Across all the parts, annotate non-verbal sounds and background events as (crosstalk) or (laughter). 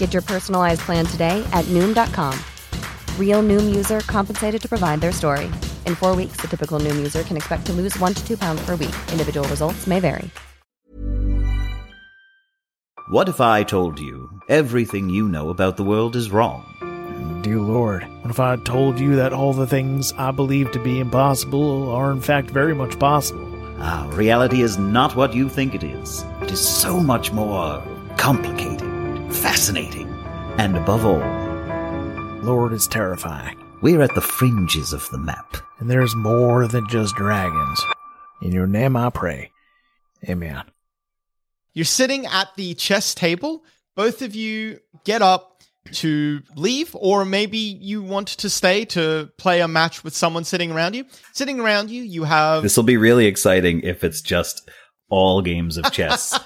Get your personalized plan today at Noom.com. Real Noom user compensated to provide their story. In four weeks, the typical Noom user can expect to lose one to two pounds per week. Individual results may vary. What if I told you everything you know about the world is wrong? Dear Lord, what if I told you that all the things I believe to be impossible are in fact very much possible? Ah, reality is not what you think it is. It is so much more complicated, fascinating, and above all, Lord, it's terrifying. we're at the fringes of the map. And there's more than just dragons. In your name I pray. Amen. You're sitting at the chess table. Both of you get up to leave, or maybe you want to stay to play a match with someone sitting around you. Sitting around you, you have. This will be really exciting if it's just all games of chess.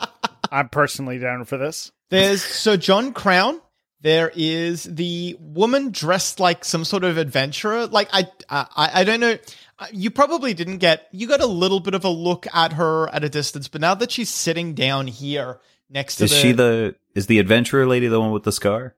(laughs) I'm personally down for this. There's Sir John Crown. There is the woman dressed like some sort of adventurer. Like I, I, I don't know. Uh, you probably didn't get. You got a little bit of a look at her at a distance, but now that she's sitting down here next to is the, she the is the adventurer lady the one with the scar?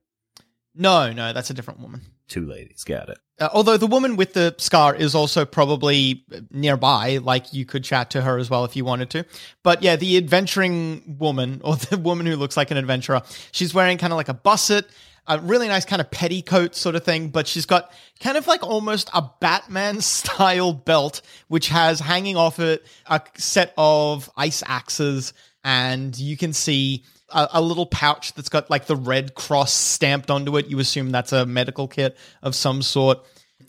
No, no, that's a different woman. Two ladies, got it. Uh, although the woman with the scar is also probably nearby, like you could chat to her as well if you wanted to. But yeah, the adventuring woman, (laughs) or the woman who looks like an adventurer, she's wearing kind of like a busset, a really nice kind of petticoat sort of thing, but she's got kind of like almost a Batman (laughs) style belt, which has hanging off it a set of ice axes, and you can see a, a little pouch that's got like the red cross stamped onto it. You assume that's a medical kit of some sort.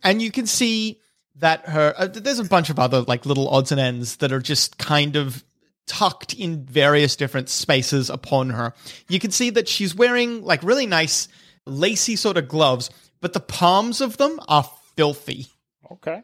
And you can see that her, uh, there's a bunch of other like little odds and ends that are just kind of tucked in various different spaces upon her. You can see that she's wearing like really nice lacy sort of gloves, but the palms of them are filthy. Okay.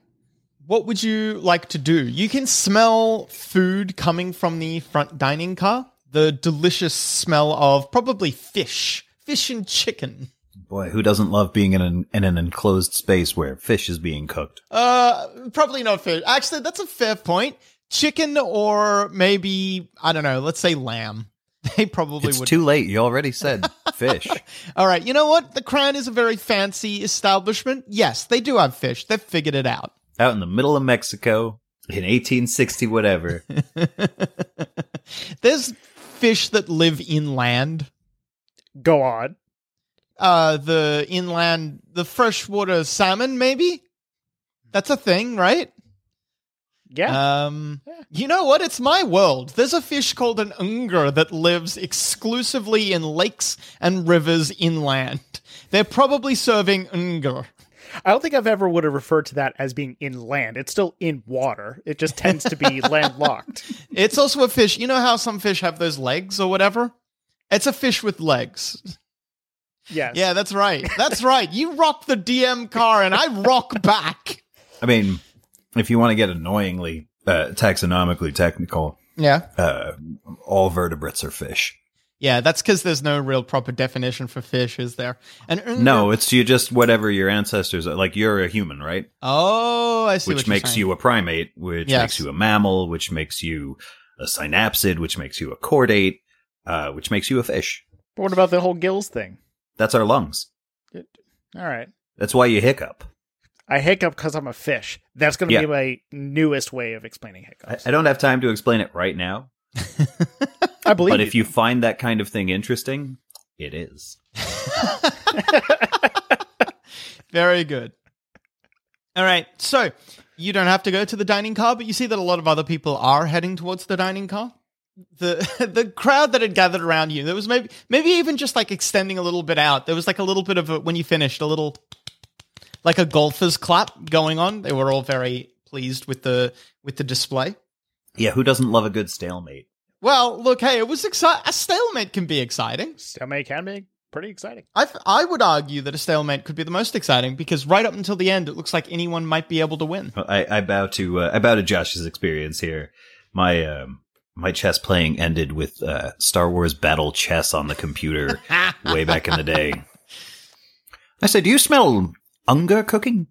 What would you like to do? You can smell food coming from the front dining car. The delicious smell of probably fish, fish and chicken. Boy, who doesn't love being in an in an enclosed space where fish is being cooked? Uh, probably not fish. Actually, that's a fair point. Chicken or maybe I don't know. Let's say lamb. (laughs) They probably It's would. too late. You already said (laughs) fish. All right. You know what? The Crown is a very fancy establishment. Yes, they do have fish. They've figured it out. Out in the middle of Mexico in 1860 whatever. (laughs) There's fish that live inland. Go on. Uh, the inland, the freshwater salmon, maybe. That's a thing, right? Yeah. Um, you know what? It's my world. There's a fish called an unger that lives exclusively in lakes and rivers inland. They're probably serving unger. I don't think I've ever would have referred to that as being inland. It's still in water. It just tends to be (laughs) landlocked. It's also a fish. You know how some fish have those legs or whatever? It's a fish with legs. Yes. Yeah, that's right. That's right. You rock the DM car and I rock back. I mean, if you want to get annoyingly uh, taxonomically technical, Yeah. uh, all vertebrates are fish. Yeah, that's because there's no real proper definition for fish, is there? And No, it's you just whatever your ancestors are. Like you're a human, right? Oh, I see. which what you're makes you a primate, which Yes. makes you a mammal, which makes you a synapsid, which makes you a chordate, uh, which makes you a fish. But what about the whole gills thing? That's our lungs. All right. That's why you hiccup. I hiccup because I'm a fish. That's going to Yeah. be my newest way of explaining I, hiccups. I don't have time to explain it right now, (laughs) I, believe but if you find that kind of thing interesting, it is. (laughs) Very good. All right. So you don't have to go to the dining car, but you see that a lot of other people are heading towards the dining car. The (laughs) the crowd that had gathered around you, there was maybe maybe even just like extending a little bit out. There was like a little bit of a, when you finished, a little like a golfer's clap going on. They were all very pleased with the with the display. Yeah, who doesn't love a good stalemate? Well, look, hey, it was exciting. A stalemate can be exciting. Stalemate can be pretty exciting. I I would argue that a stalemate could be the most exciting because right up until the end, it looks like anyone might be able to win. I, I bow to uh, I bow to Josh's experience here. My um, my chess playing ended with uh, Star Wars Battle Chess on the computer (laughs) way back in the day. I said, do you smell Unger cooking?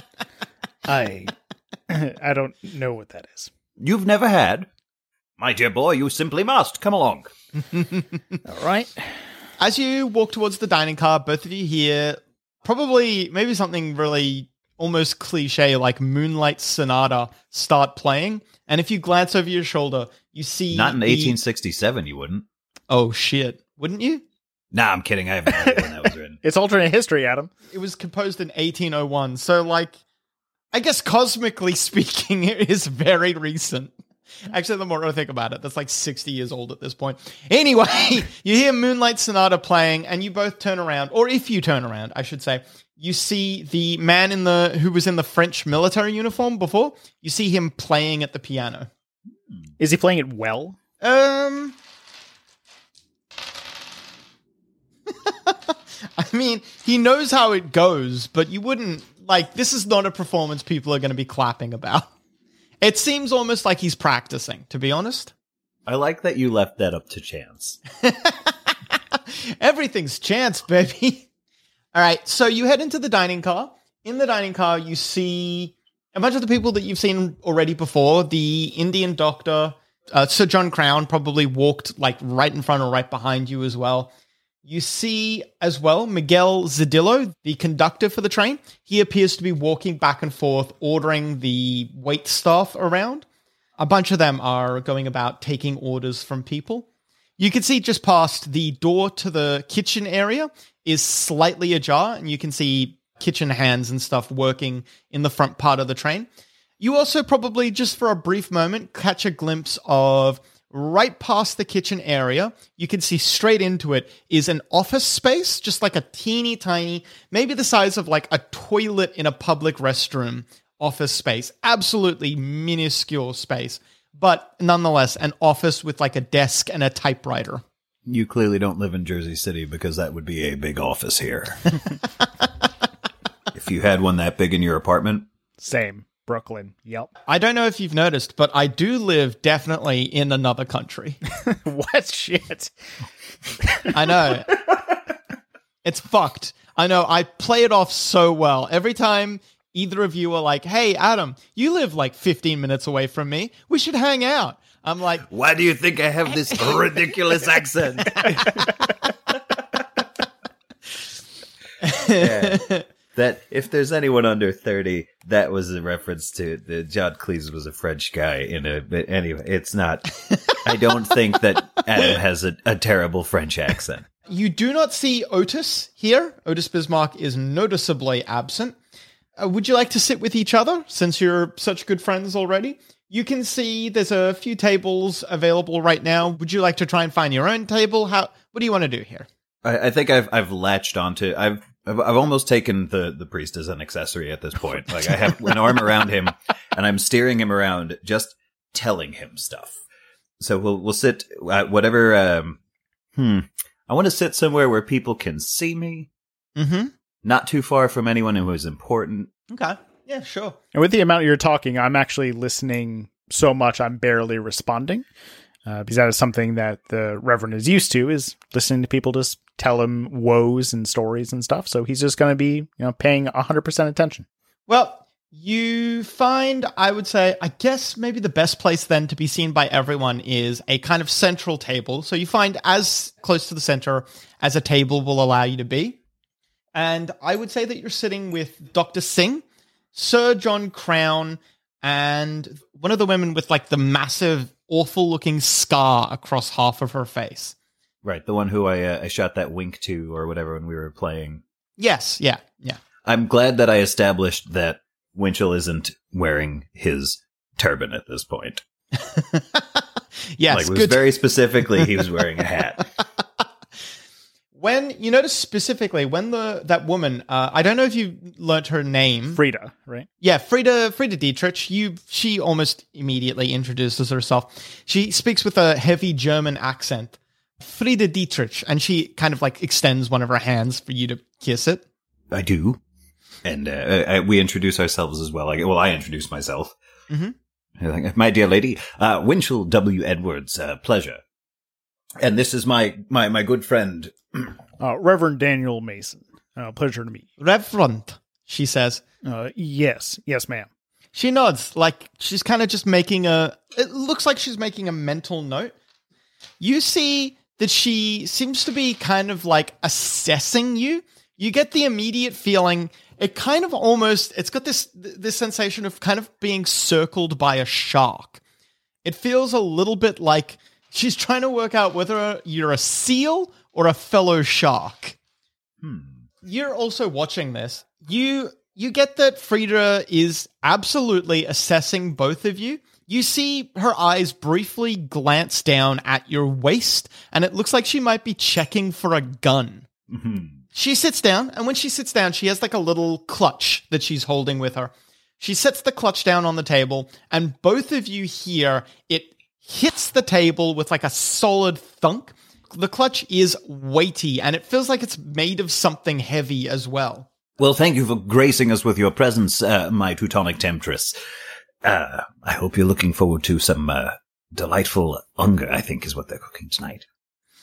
(laughs) I (laughs) I don't know what that is. You've never had? My dear boy, you simply must. Come along. (laughs) All right. As you walk towards the dining car, both of you hear probably maybe something really almost cliche like Moonlight Sonata start playing. And if you glance over your shoulder, you see Not in the- 1867, you wouldn't. Oh shit, wouldn't you? Nah, I'm kidding. I have no idea when that was written. (laughs) It's alternate history, Adam. It was composed in 1801. So like I guess cosmically (laughs) speaking, it is very recent. Actually, the more I think about it, that's like 60 years old at this point. Anyway, (laughs) you hear Moonlight Sonata playing, and you both turn around, or if you turn around, I should say, you see the man in the who was in the French military uniform before. You see him playing at the piano. Is he playing it well? Um, (laughs) I mean, he knows how it goes, but you wouldn't like. This is not a performance people are going to be clapping about. (laughs) It seems almost like he's practicing, to be honest. I like that you left that up to chance. (laughs) Everything's chance, baby. (laughs) All right, so you head into the dining car. In the dining car, you see a bunch of the people that you've seen already before. The Indian doctor, uh, Sir John Crown, probably walked like right in front or right behind you as well. You see as well Miguel Zedillo, the conductor for the train. He appears to be walking back and forth, ordering the wait staff around. A bunch of them are going about taking orders from people. You can see just past the door to the kitchen area is slightly ajar, and you can see kitchen hands and stuff working in the front part of the train. You also probably, just for a brief moment, catch a glimpse of right past the kitchen area. You can see straight into it is an office space, just like a teeny tiny, maybe the size of like a toilet in a public restroom office space. Absolutely minuscule space, but nonetheless, an office with like a desk and a typewriter. You clearly don't live in Jersey City because that would be a big office here. (laughs) if you had one that big in your apartment, Same. Brooklyn. Yep. I don't know if you've noticed, but I do live definitely in another country. (laughs) what shit? I know. it's fucked. I know. I play it off so well. Every time either of you are like, hey, Adam, you live like 15 minutes away from me. We should hang out. I'm like, why do you think I have this (laughs) ridiculous accent? (laughs) Yeah. That if there's anyone under thirty, that was a reference to the John Cleese was a French guy in a. But anyway, it's not. (laughs) I don't think that Adam has a, a terrible French accent. you do not see Otis here. Otis Bismarck is noticeably absent. Uh, would you like to sit with each other since you're such good friends already? You can see there's a few tables available right now. Would you like to try and find your own table? How? What do you want to do here? I, I think I've I've latched onto I've I've, I've almost taken the the priest as an accessory at this point. Like I have an arm around him (laughs) and I'm steering him around, just telling him stuff. So we'll we'll sit at whatever. Um, hmm. I want to sit somewhere where people can see me, Mm-hmm. not too far from anyone who is important. Okay. Yeah, sure. And with the amount you're talking, I'm actually listening so much I'm barely responding. Uh, because that is something that the Reverend is used to is listening to people just tell him woes and stories and stuff. So he's just going to be, you know, paying 100% attention. Well, you find, I would say, I guess maybe the best place then to be seen by everyone is a kind of central table. So you find as close to the center as a table will allow you to be. And I would say that you're sitting with Dr. Singh, Sir John Crown, and one of the women with like the massive, awful looking scar across half of her face. Right, the one who I uh, I shot that wink to or whatever when we were playing. Yes, yeah, yeah. I'm glad that I established that Winchell isn't wearing his turban at this point. (laughs) yes, like, it was very specifically, he was wearing a (laughs) hat. When you notice specifically when the that woman, uh, I don't know if you learnt her name. Frida, right? Yeah, Frida Frida Dietrich. You she almost immediately introduces herself. She speaks with a heavy German accent. Frida Dietrich, and she kind of like extends one of her hands for you to kiss it. I do. And uh, uh, we introduce ourselves as well. Like, well, I introduce myself. Mhm. My dear lady, uh, Winchell W. Edwards, uh, pleasure. And this is my, my, my good friend. Uh, Reverend Daniel Mason. Uh, pleasure to meet Reverend, she says. Uh, yes, yes, ma'am. She nods, like she's kind of just making a. It looks like she's making a mental note. You see that she seems to be kind of like assessing you. You get the immediate feeling. It kind of almost. It's got this this sensation of kind of being circled by a shark. It feels a little bit like she's trying to work out whether you're a seal or a fellow shark hmm. you're also watching this. You you get that Frida is absolutely assessing both of you. You see her eyes briefly glance down at your waist, and it looks like she might be checking for a gun. Hmm. She sits down, and when she sits down, she has like a little clutch that she's holding with her. She sets the clutch down on the table, and both of you hear it hits the table with like a solid thunk. The clutch is weighty, and it feels like it's made of something heavy as well. Well, thank you for gracing us with your presence, uh, my Teutonic Temptress. Uh, I hope you're looking forward to some, uh, delightful unger, I think is what they're cooking tonight.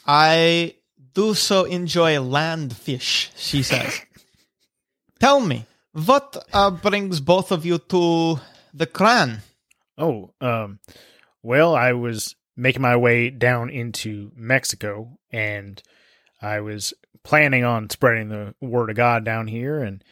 I do so enjoy land fish, she says. (laughs) Tell me, what uh, brings both of you to the Cran? Oh, um, well, I was making my way down into Mexico and I was planning on spreading the word of God down here. And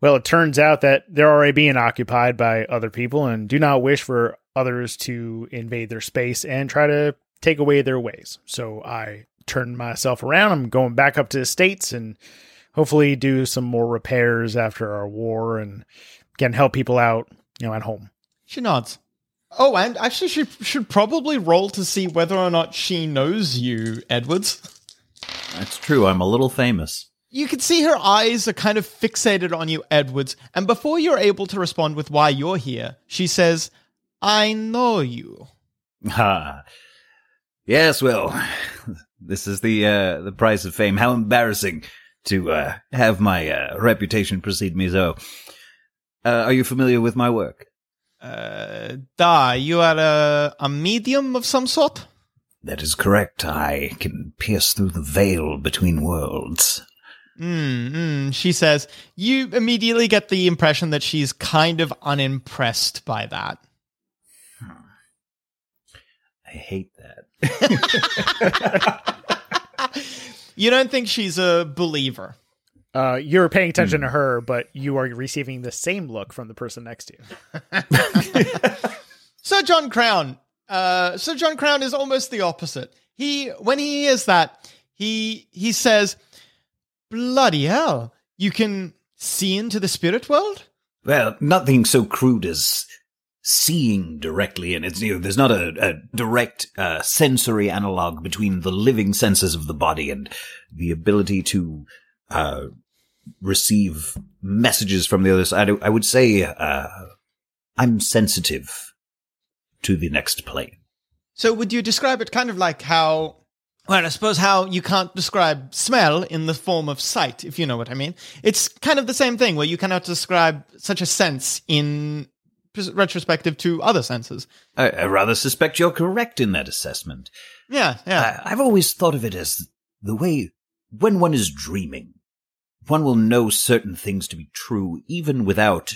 well, it turns out that they're already being occupied by other people and do not wish for others to invade their space and try to take away their ways. So I turned myself around. I'm going back up to the States and hopefully do some more repairs after our war and can help people out, you know, at home. She nods. Oh, and actually, she should probably roll to see whether or not she knows you, Edwards. That's true. I'm a little famous. You can see her eyes are kind of fixated on you, Edwards, and before you're able to respond with why you're here, she says, I know you. Ha. Yes, well, (laughs) this is the uh, the price of fame. How embarrassing to uh, have my uh, reputation precede me so. Uh, are you familiar with my work? Uh, da, you are a, a medium of some sort? That is correct. I can pierce through the veil between worlds. Mm, mm, she says. You immediately get the impression that she's kind of unimpressed by that. I hate that. (laughs) You don't think she's a believer. Uh, you're paying attention to her, but you are receiving the same look from the person next to you. (laughs) Sir John Crown. Uh, Sir John Crown is almost the opposite. He, when he hears that, he he says, "Bloody hell! You can see into the spirit world." Well, nothing so crude as seeing directly, and it's you know, there's not a, a direct uh, sensory analog between the living senses of the body and the ability to uh, receive messages from the other side. I, I would say uh, I'm sensitive to the next plane. So, would you describe it kind of like how? Well, I suppose how you can't describe smell in the form of sight, if you know what I mean. It's kind of the same thing where you cannot describe such a sense in retrospective to other senses. I, I rather suspect you're correct in that assessment. Yeah, yeah. I, I've always thought of it as the way when one is dreaming, one will know certain things to be true even without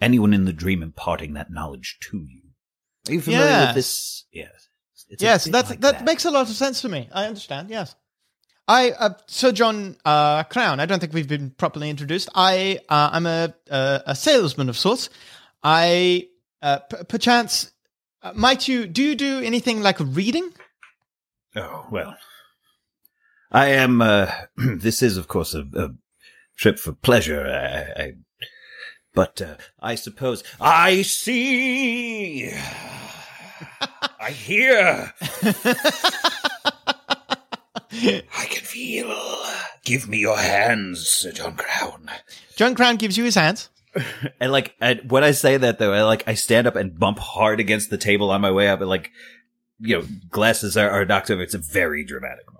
anyone in the dream imparting that knowledge to you. Are you familiar Yes. with this? Yes. It's yes, that's, like that, makes a lot of sense to me. I understand. Yes, I uh, Sir John uh, Crown. I don't think we've been properly introduced. I uh, I'm a, a a salesman of sorts. I uh, p- perchance uh, might you do you do anything like reading? Oh, well. I am, uh, (clears throat) this is, of course, a, a trip for pleasure. I, I but uh, I suppose I see. I hear. I can feel. Give me your hands, Sir John Crown. John Crown gives you his hands. (laughs) And like, I, when I say that though, I like, I stand up and bump hard against the table on my way up, and like, you know, glasses are, are knocked over. It's a very dramatic moment.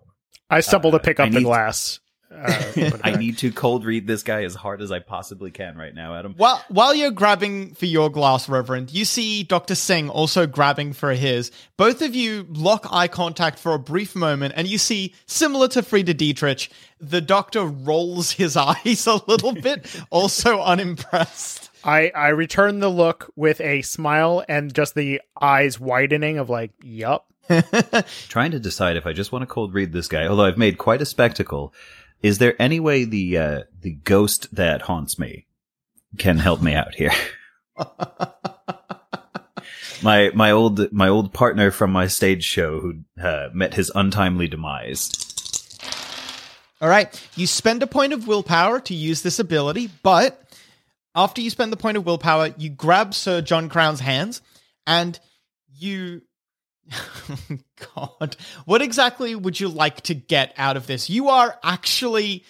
I stumble Uh, to pick I up the need- glass. (laughs) Uh, I need to cold read this guy as hard as I possibly can right now, Adam. While while you're grabbing for your glass, Reverend, you see Doctor Singh also grabbing for his. Both of you lock eye contact for a brief moment, and you see, similar to Frida Dietrich, the Doctor rolls his (laughs) eyes a little bit, also (laughs) unimpressed. I I return the look with a smile and just the eyes widening of like, yup. (laughs) Trying to decide if I just want to cold read this guy, although I've made quite a spectacle. Is there any way the uh, the ghost that haunts me can help me out here? (laughs) my my old my old partner from my stage show who uh, met his untimely demise. All right, you spend a point of willpower to use this ability, but after you spend the point of willpower, you grab Sir John Crown's hands and you. (laughs) God, what exactly would you like to get out of this? You are actually,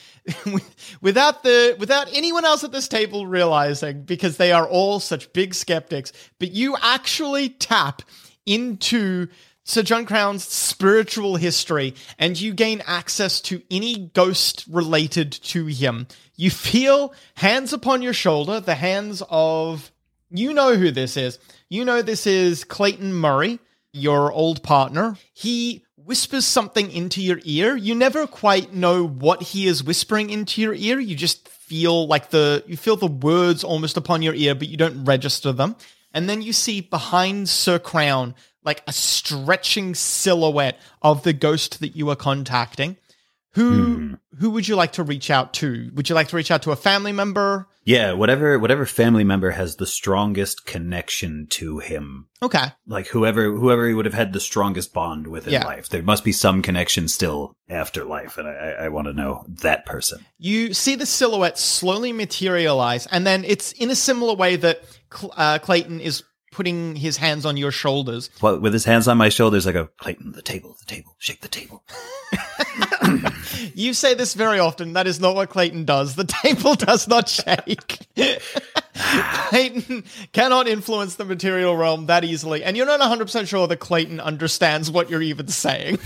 (laughs) without the without anyone else at this table realizing, because they are all such big skeptics, but you actually tap into Sir John Crown's spiritual history, and you gain access to any ghost related to him. You feel hands upon your shoulder, the hands of. You know who this is. You know this is Clayton Murray, your old partner. He whispers something into your ear. You never quite know what he is whispering into your ear. You just feel like the you feel the words almost upon your ear, but you don't register them. And then you see behind Sir Crown like a stretching silhouette of the ghost that you are contacting. Who who would you like to reach out to? Would you like to reach out to a family member? Yeah, whatever whatever family member has the strongest connection to him. Okay. Like whoever whoever he would have had the strongest bond with in Yeah. life. There must be some connection still after life, and I, I, I want to know that person. You see the silhouette slowly materialize, and then it's in a similar way that Cl- uh, Clayton is putting his hands on your shoulders. Well, with his hands on my shoulders, I go, Clayton, the table, the table, shake the table. (laughs) (clears throat) (laughs) You say this very often. That is not what Clayton does. The (laughs) table does not shake. (laughs) Clayton cannot influence the material realm that easily. And you're not 100% sure that Clayton understands what you're even saying.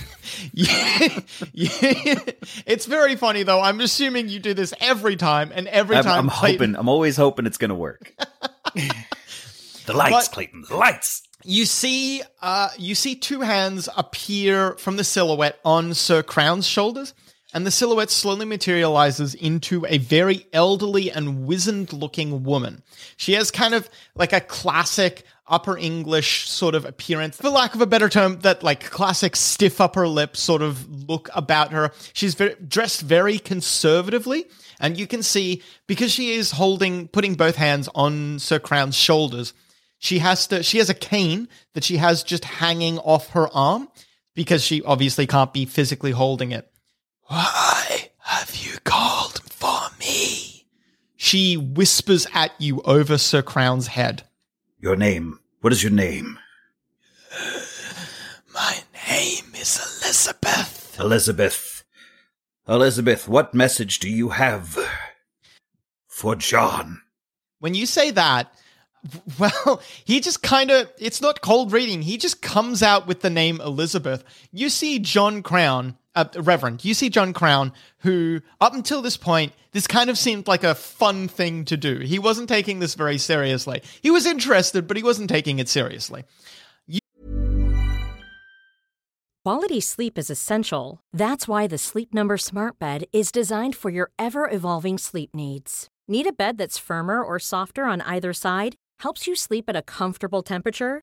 Yeah- yeah. it's very funny, though. I'm assuming you do this every time, and every I'm, time I'm Clayton- hoping, I'm always hoping it's going to work. the lights, But- Clayton, the lights. You see, uh, you see two hands appear from the silhouette on Sir Crown's shoulders, and the silhouette slowly materializes into a very elderly and wizened-looking woman. She has kind of like a classic upper English sort of appearance, for lack of a better term, that like classic stiff upper lip sort of look about her. She's very, dressed very conservatively, and you can see because she is holding, putting both hands on Sir Crown's shoulders she has to she has a cane that she has just hanging off her arm because she obviously can't be physically holding it why have you called for me she whispers at you over sir crown's head Your name. What is your name? my name is elizabeth Elizabeth. Elizabeth, what message do you have for John? when you say that (laughs) well he just kind of it's not cold reading he just comes out with the name elizabeth you see john crown uh, reverend you see john crown who up until this point this kind of seemed like a fun thing to do he wasn't taking this very seriously he was interested but he wasn't taking it seriously Quality sleep is essential. That's why the Sleep Number Smart Bed is designed for your ever evolving sleep needs. Need a bed that's firmer or softer on either side? Helps you sleep at a comfortable temperature?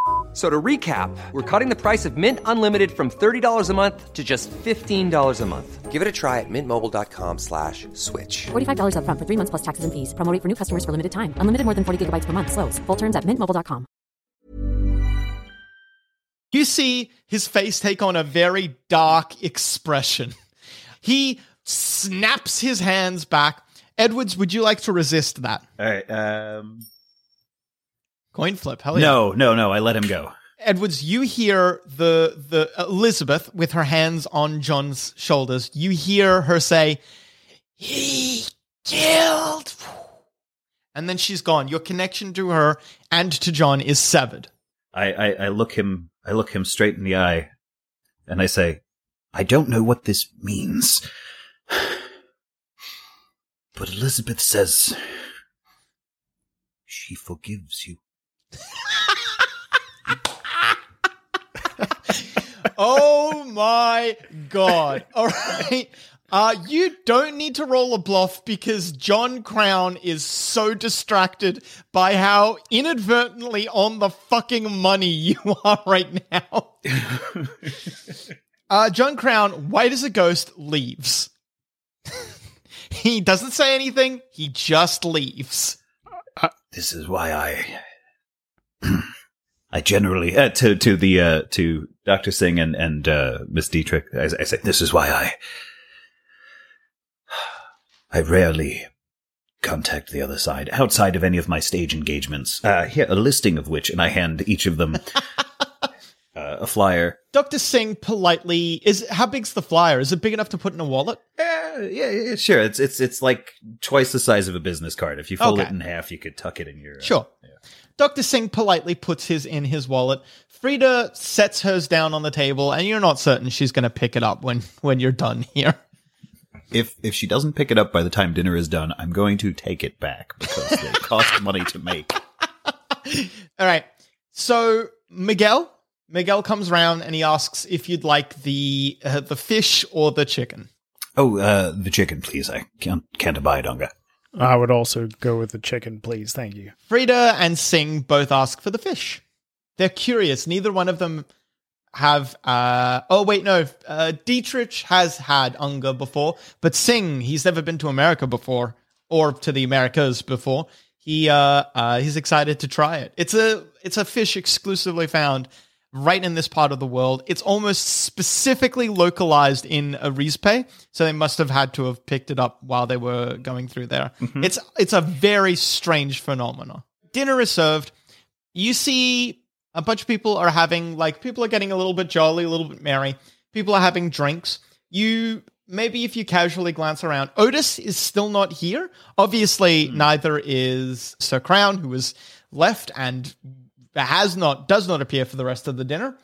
F- So to recap, we're cutting the price of Mint Unlimited from $30 a month to just $15 a month. Give it a try at mintmobile.com slash switch. $45 upfront for three months plus taxes and fees. Promo rate for new customers for limited time. Unlimited more than 40 gigabytes per month. Slows. Full terms at mintmobile.com. You see his face take on a very dark expression. He snaps his hands back. Edwards, would you like to resist that? All right. Um, Coin flip. Hell yeah. no, no, no. I let him go. Edwards, you hear the the Elizabeth with her hands on John's shoulders. You hear her say, "He killed," and then she's gone. Your connection to her and to John is severed. I, I, I look him I look him straight in the eye and I say, I don't know what this means. (sighs) But Elizabeth says she forgives you. (laughs) oh my god! All right. Uh, you don't need to roll a bluff because John Crown is so distracted by how inadvertently on the fucking money (laughs) you are right now. (laughs) uh, John Crown, white as a ghost, leaves. he doesn't say anything, he just leaves. This is why I I generally uh, to to the uh, to Doctor Singh and and uh, Miss Dietrich. I, I say this is why I I rarely contact the other side outside of any of my stage engagements. Uh, here a listing of which, and I hand each of them (laughs) uh, a flyer. Dr. Singh politely is how big's the flyer? Is it big enough to put in a wallet? Uh, yeah, yeah, sure. It's it's it's like twice the size of a business card. If you fold Okay. it in half, you could tuck it in your. Uh, Sure. Dr. Singh politely puts his in his wallet. Frida sets hers down on the table, and you're not certain she's going to pick it up when when you're done here. If if she doesn't pick it up by the time dinner is done, I'm going to take it back because they (laughs) cost money to make. All right. So Miguel, Miguel comes round and he asks if you'd like the uh, the fish or the chicken. Oh, uh, the chicken, please. I can't can't abide hunger. I would also go with the chicken, please. Thank you. Frida and Singh both ask for the fish. They're curious. Neither one of them have. Uh, oh wait, no. Uh, Dietrich has had Unger before, but Singh he's never been to America before or to the Americas before. He uh, uh, he's excited to try it. It's a it's a fish exclusively found right in this part of the world. It's almost specifically localized in Arizpe, so they must have had to have picked it up while they were going through there. Mm-hmm. It's it's a very strange phenomenon. Dinner is served. You see a bunch of people are having like people are getting a little bit jolly, a little bit merry. People are having drinks. You maybe if you casually glance around, Otis is still not here. Obviously, mm. neither is Sir Crown, who was left and has not does not appear for the rest of the dinner.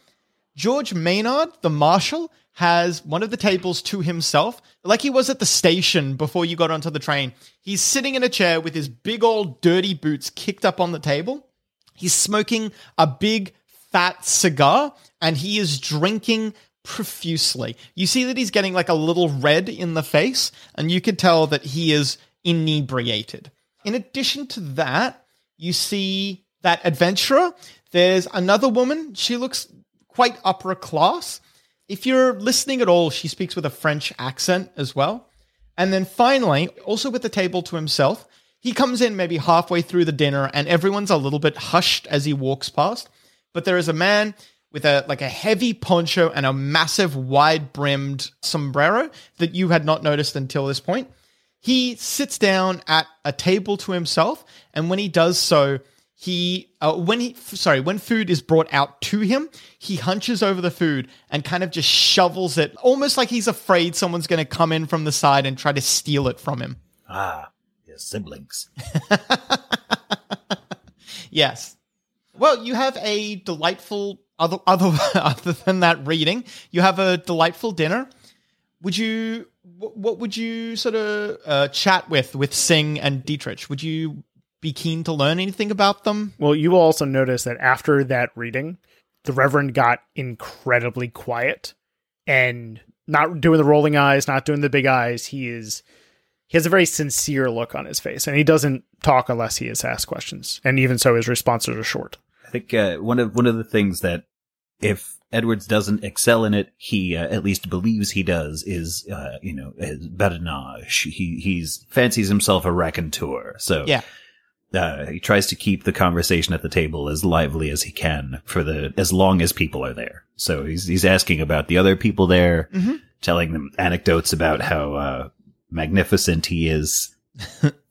George Maynard, the marshal, has one of the tables to himself, like he was at the station before you got onto the train. He's sitting in a chair with his big old dirty boots kicked up on the table. He's smoking a big fat cigar and he is drinking profusely. You see that he's getting like a little red in the face, and you can tell that he is inebriated. In addition to that, you see that adventurer. There's another woman. She looks quite upper class. If you're listening at all, she speaks with a French accent as well. And then finally, also with the table to himself, he comes in maybe halfway through the dinner and everyone's a little bit hushed as he walks past. But there is a man with a like a heavy poncho and a massive wide brimmed sombrero that you had not noticed until this point. he sits down at a table to himself, and when he does so, he uh, when he f- sorry when food is brought out to him, he hunches over the food and kind of just shovels it, almost like he's afraid someone's going to come in from the side and try to steal it from him. Ah, his siblings. (laughs) Yes. Well, you have a delightful other other (laughs) other than that reading, you have a delightful dinner. Would you what would you sort of uh, chat with with Singh and Dietrich? Would you be keen to learn anything about them? Well, you will also notice that after that reading, the Reverend got incredibly quiet and not doing the rolling eyes, not doing the big eyes. He is he has a very sincere look on his face, and he doesn't talk unless he is asked questions. And even so, his responses are short. I think uh, one of one of the things that if Edwards doesn't excel in it, he uh, at least believes he does is uh, you know is badinage. He he's fancies himself a raconteur. So Yeah. Uh, he tries to keep the conversation at the table as lively as he can for the as long as people are there. So he's he's asking about the other people there, telling them anecdotes about how uh, magnificent he is. (laughs)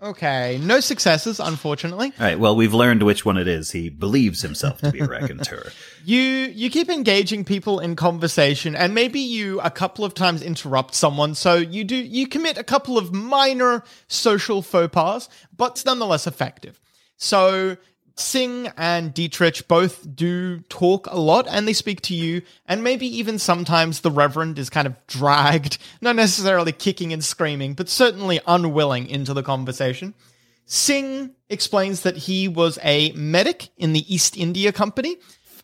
Okay, no successes, unfortunately. All right. Well, we've learned which one it is. He believes himself to be a (laughs) raconteur. You you keep engaging people in conversation, and maybe you a couple of times interrupt someone. So you do you commit a couple of minor social faux pas, but it's nonetheless effective. So Singh and Dietrich both do talk a lot, and they speak to you, and maybe even sometimes the Reverend is kind of dragged, (laughs) not necessarily kicking and screaming, but certainly unwilling into the conversation. Singh explains that he was a medic in the East India Company.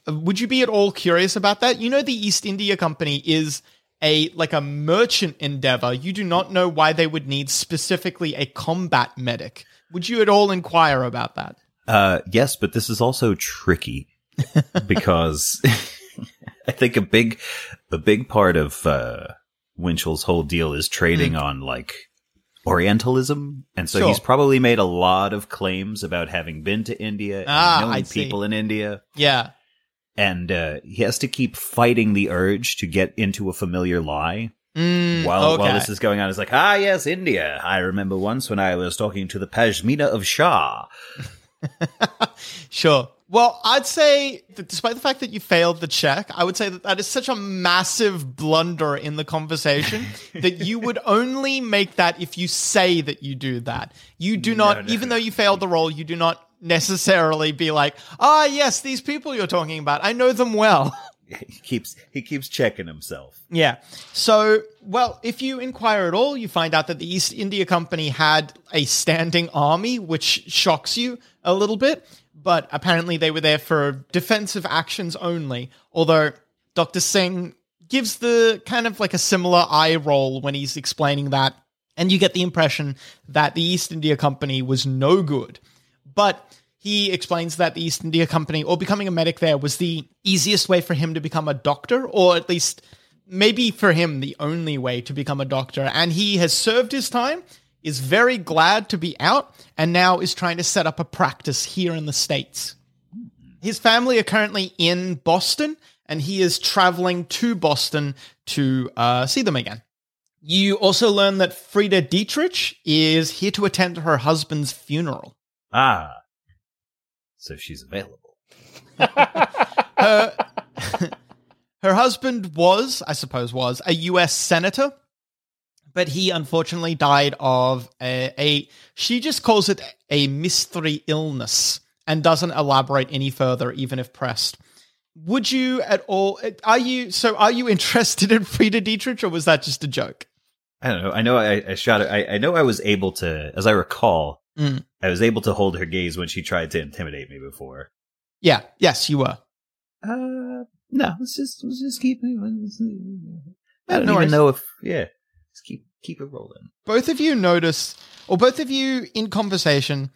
Would you be at all curious about that? You know, the East India Company is a like a merchant endeavor. You do not know why they would need specifically a combat medic. Would you at all inquire about that? Uh, yes, but this is also tricky (laughs) because (laughs) I think a big, a big part of, uh, Winchell's whole deal is trading on like Orientalism. And so Sure. he's probably made a lot of claims about having been to India and Ah, knowing I see. people in India. Yeah. And, uh, he has to keep fighting the urge to get into a familiar lie. Mm, While, while this is going on, it's like, ah, yes, India. I remember once when I was talking to the Pashmina of Shah. (laughs) (laughs) Sure. Well, I'd say that despite the fact that you failed the check, I would say that that is such a massive blunder in the conversation (laughs) that you would only make that if you say that you do that. You do not, even though you failed the role, you do not necessarily be like, ah, yes, these people you're talking about, I know them well. (laughs) He keeps, he keeps checking himself. Yeah. So, well, if you inquire at all, you find out that the East India Company had a standing army, which shocks you a little bit. But apparently, they were there for defensive actions only. Although Dr. Singh gives the kind of like a similar eye roll when he's explaining that. And you get the impression that the East India Company was no good. But he explains that the East India Company, or becoming a medic there, was the easiest way for him to become a doctor, or at least maybe for him the only way to become a doctor. And he has served his time, is very glad to be out, and now is trying to set up a practice here in the States. His family are currently in Boston, and he is traveling to Boston to uh, see them again. You also learn that Frida Dietrich is here to attend her husband's funeral. Ah. So she's available. (laughs) her, (laughs) her husband was, I suppose, was a U.S. senator, but he unfortunately died of a, a. She just calls it a mystery illness and doesn't elaborate any further, even if pressed. Would you at all? Are you so? Are you (laughs) interested in Frida Dietrich, or was that just a joke? I don't know. I know I, I shot it. I, I know I was able to, as I recall, Mm. I was able to hold her gaze when she tried to intimidate me before. Yeah. Yes, you were. Uh, no, let's just let's just keep. I don't no even know if yeah. Just keep keep it rolling. both of you notice, or both of you in conversation,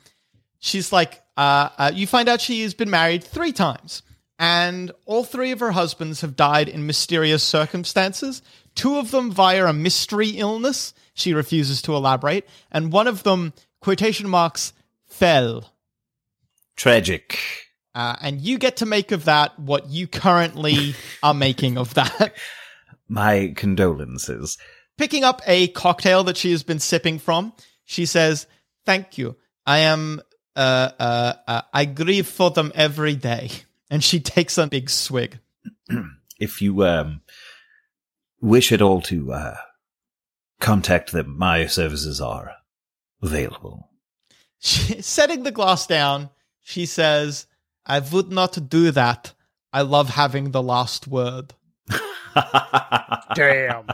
she's like, uh, uh, you find out she has been married three times, and all three of her husbands have died in mysterious circumstances. Two of them via a mystery illness. She refuses to elaborate, and one of them, quotation marks, fell. Tragic. Uh, and you get to make of that what you currently are making of that. (laughs) My condolences. Picking up a cocktail that she has been sipping from, she says, "Thank you. I am. Uh, uh, uh, I grieve for them every day." (laughs) And she takes a big swig. (clears throat) If you um, wish at all to uh, contact them, my services are available. She, setting the glass down, she says, "I would not do that. I love having the last word." (laughs) Damn.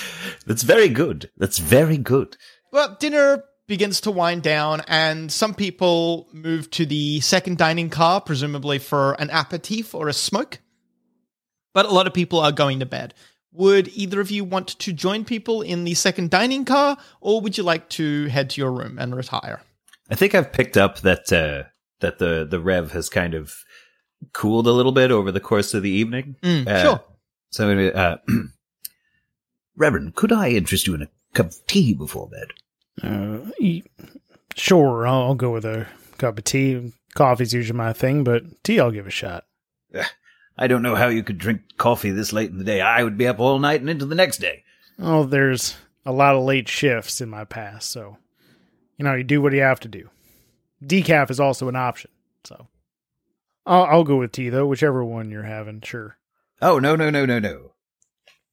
(laughs) That's very good. That's very good. Well, dinner begins to wind down, and some people move to the second dining car, presumably for an aperitif or a smoke. But a lot of people are going to bed. Would either of you want to join people in the second dining car, or would you like to head to your room and retire? I think I've picked up that uh, that the the rev has kind of cooled a little bit over the course of the evening. Mm, Uh, sure. So, uh, (clears throat) Reverend, could I interest you in a cup of tea before bed? Uh, sure, I'll, I'll go with a cup of tea. Coffee's usually my thing, but tea I'll give a shot. I don't know how you could drink coffee this late in the day. I would be up all night and into the next day. Oh, there's a lot of late shifts in my past, so you know you do what you have to do. Decaf is also an option, so I'll, I'll go with tea though, whichever one you're having. Sure. Oh no no no no no!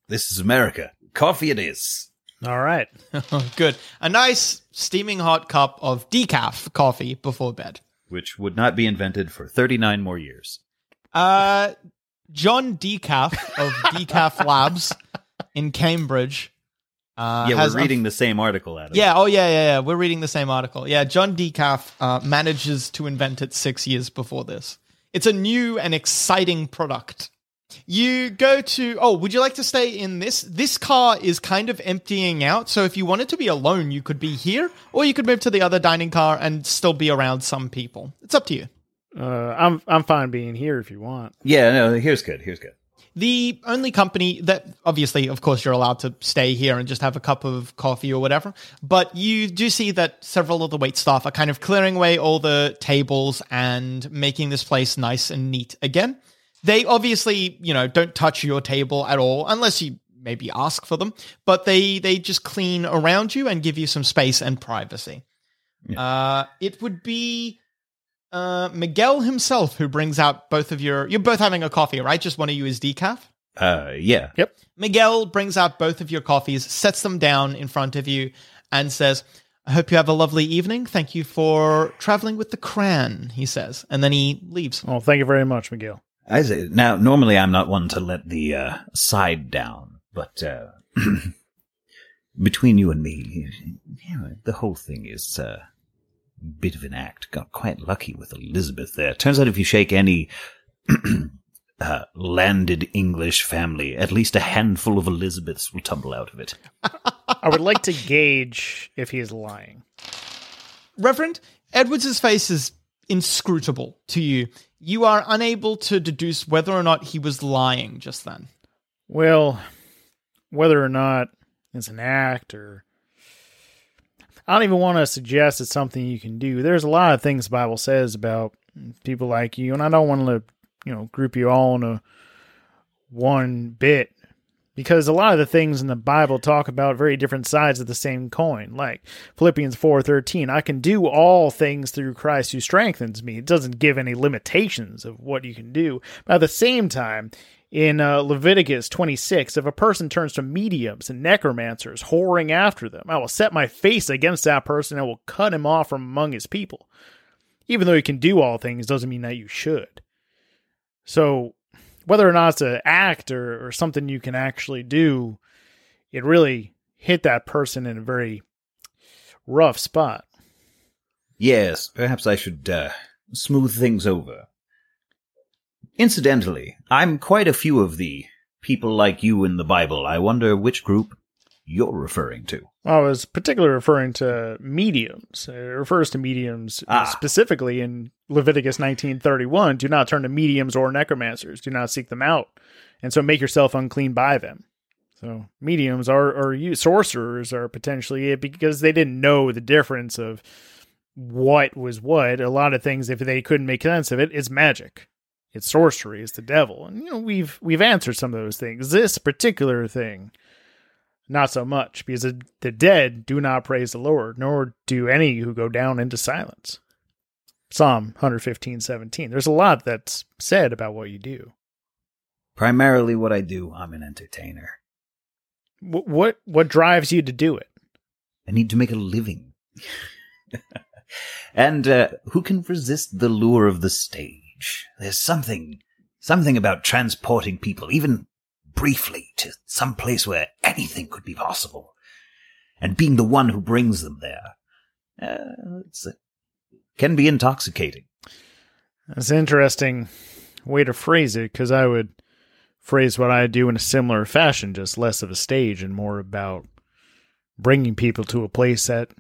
This is America. Coffee it is. All right. (laughs) Good. A nice steaming hot cup of decaf coffee before bed. Which would not be invented for thirty nine more years. Uh, John Decaf of (laughs) Decaf Labs in Cambridge. Uh, yeah, we're reading the same article out of Yeah, oh yeah, yeah, yeah. We're reading the same article. Yeah, John Decaf uh, manages to invent it six years before this. It's a new and exciting product. You go to oh, would you like to stay in this? This car is kind of emptying out, so if you wanted to be alone, you could be here, or you could move to the other dining car and still be around some people. It's up to you. Uh, I'm I'm fine being here if you want. Yeah, no, here's good. Here's good. The only company that obviously, of course, you're allowed to stay here and just have a cup of coffee or whatever. But you do see that several of the wait staff are kind of clearing away all the tables and making this place nice and neat again. They obviously, you know, don't touch your table at all unless you maybe ask for them, but they they just clean around you and give you some space and privacy. Uh, it would be uh, Miguel himself who brings out both of your. You're both having a coffee, right? Just one of you is decaf. Uh, yeah. Yep. Miguel brings out both of your coffees, sets them down in front of you, and says, I hope you have a lovely evening. Thank you for traveling with the Cran, he says. And then he leaves. Well, thank you very much, Miguel. I say now. Normally, I'm not one to let the uh, side down, but uh, (clears throat) between you and me, you know, the whole thing is uh, a bit of an act. Got quite lucky with Elizabeth there. Turns out, if you shake any (clears throat) uh, landed English family, at least a handful of Elizabeths will tumble out of it. I would like to gauge if he is lying. Reverend, Edwards' face is inscrutable to you. You are unable to deduce whether or not he was lying just then. Well, whether or not it's an act or I don't even want to suggest it's something you can do. There's a lot of things the Bible says about people like you, and I don't want to, you know, group you all in a one bit because a lot of the things in the Bible talk about very different sides of the same coin. Like Philippians 4:13, I can do all things through Christ who strengthens me. It doesn't give any limitations of what you can do. But at the same time, in uh, Leviticus 26, if a person turns to mediums and necromancers, whoring after them, I will set my face against that person and will cut him off from among his people. Even though you can do all things doesn't mean that you should. So, whether or not it's an act or, or something you can actually do, it really hit that person in a very rough spot. Yes, perhaps I should uh, smooth things over. Incidentally, I'm quite a few of the people like you in the Bible. I wonder which group you're referring to. I was particularly referring to mediums. It refers to mediums Ah. specifically in Leviticus 19:31. Do not turn to mediums or necromancers. Do not seek them out, and so make yourself unclean by them. So mediums are or sorcerers are potentially it because they didn't know the difference of what was what. A lot of things, if they couldn't make sense of it, it's magic. It's sorcery. It's the devil, and you know we've we've answered some of those things. This particular thing not so much, because the, dead do not praise the Lord, nor do any who go down into silence. Psalm 115, 17. There's a lot that's said about what you do. Primarily what I do, I'm an entertainer. What what, what drives you to do it? I need to make a living. (laughs) and uh, who can resist the lure of the stage? There's something, something about transporting people, even briefly, to some place where anything could be possible, and being the one who brings them there. Uh, it's, uh, can be intoxicating. That's an interesting way to phrase it, because I would phrase what I do in a similar fashion, just less of a stage and more about bringing people to a place that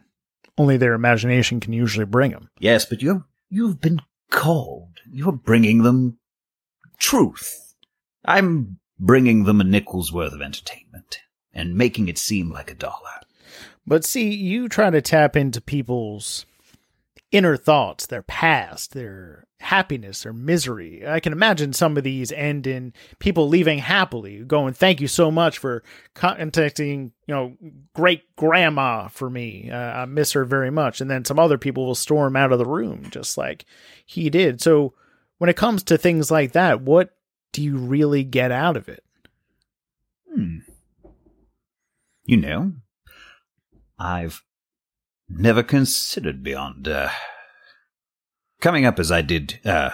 only their imagination can usually bring them. Yes, but you you've been called. You're bringing them truth. I'm bringing them a nickel's worth of entertainment and making it seem like a dollar. But see, you try to tap into people's inner thoughts, their past, their happiness, their misery. I can imagine some of these end in people leaving happily, going, "Thank you so much for contacting, you know, great grandma for me. Uh, I miss her very much." And then some other people will storm out of the room, just like he did. So, when it comes to things like that, what do you really get out of it? Hmm. You know, I've never considered beyond uh, coming up as I did, uh,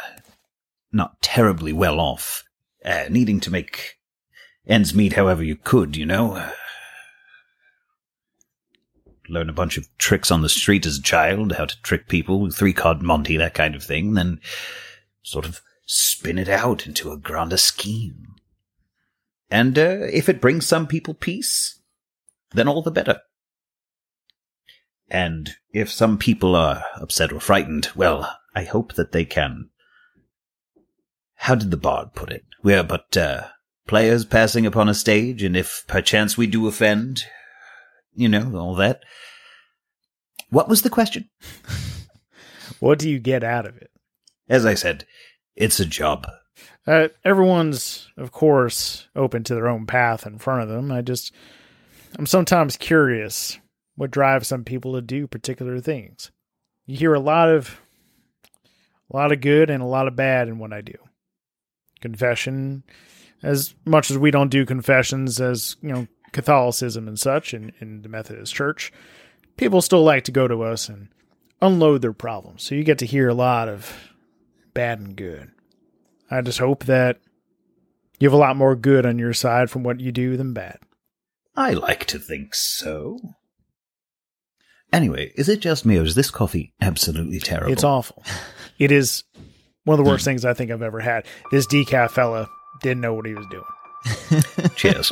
not terribly well off, uh, needing to make ends meet however you could, you know. Learn a bunch of tricks on the street as a child, how to trick people, three card Monty, that kind of thing, then sort of spin it out into a grander scheme. And uh, if it brings some people peace, then all the better. And if some people are upset or frightened, well, I hope that they can. How did the bard put it? We are but uh, players passing upon a stage, and if perchance we do offend, you know, all that. What was the question? (laughs) what do you get out of it? As I said, it's a job. Uh, everyone's, of course, open to their own path in front of them. I just, I'm sometimes curious what drives some people to do particular things. You hear a lot of a lot of good and a lot of bad in what I do. Confession, as much as we don't do confessions as, you know, Catholicism and such in, in the Methodist Church, people still like to go to us and unload their problems. So you get to hear a lot of bad and good. I just hope that you have a lot more good on your side from what you do than bad. I like to think so. Anyway, is it just me or is this coffee absolutely terrible? It's awful. (laughs) It is one of the worst hmm. things I think I've ever had. This decaf fella didn't know what he was doing. (laughs) Cheers.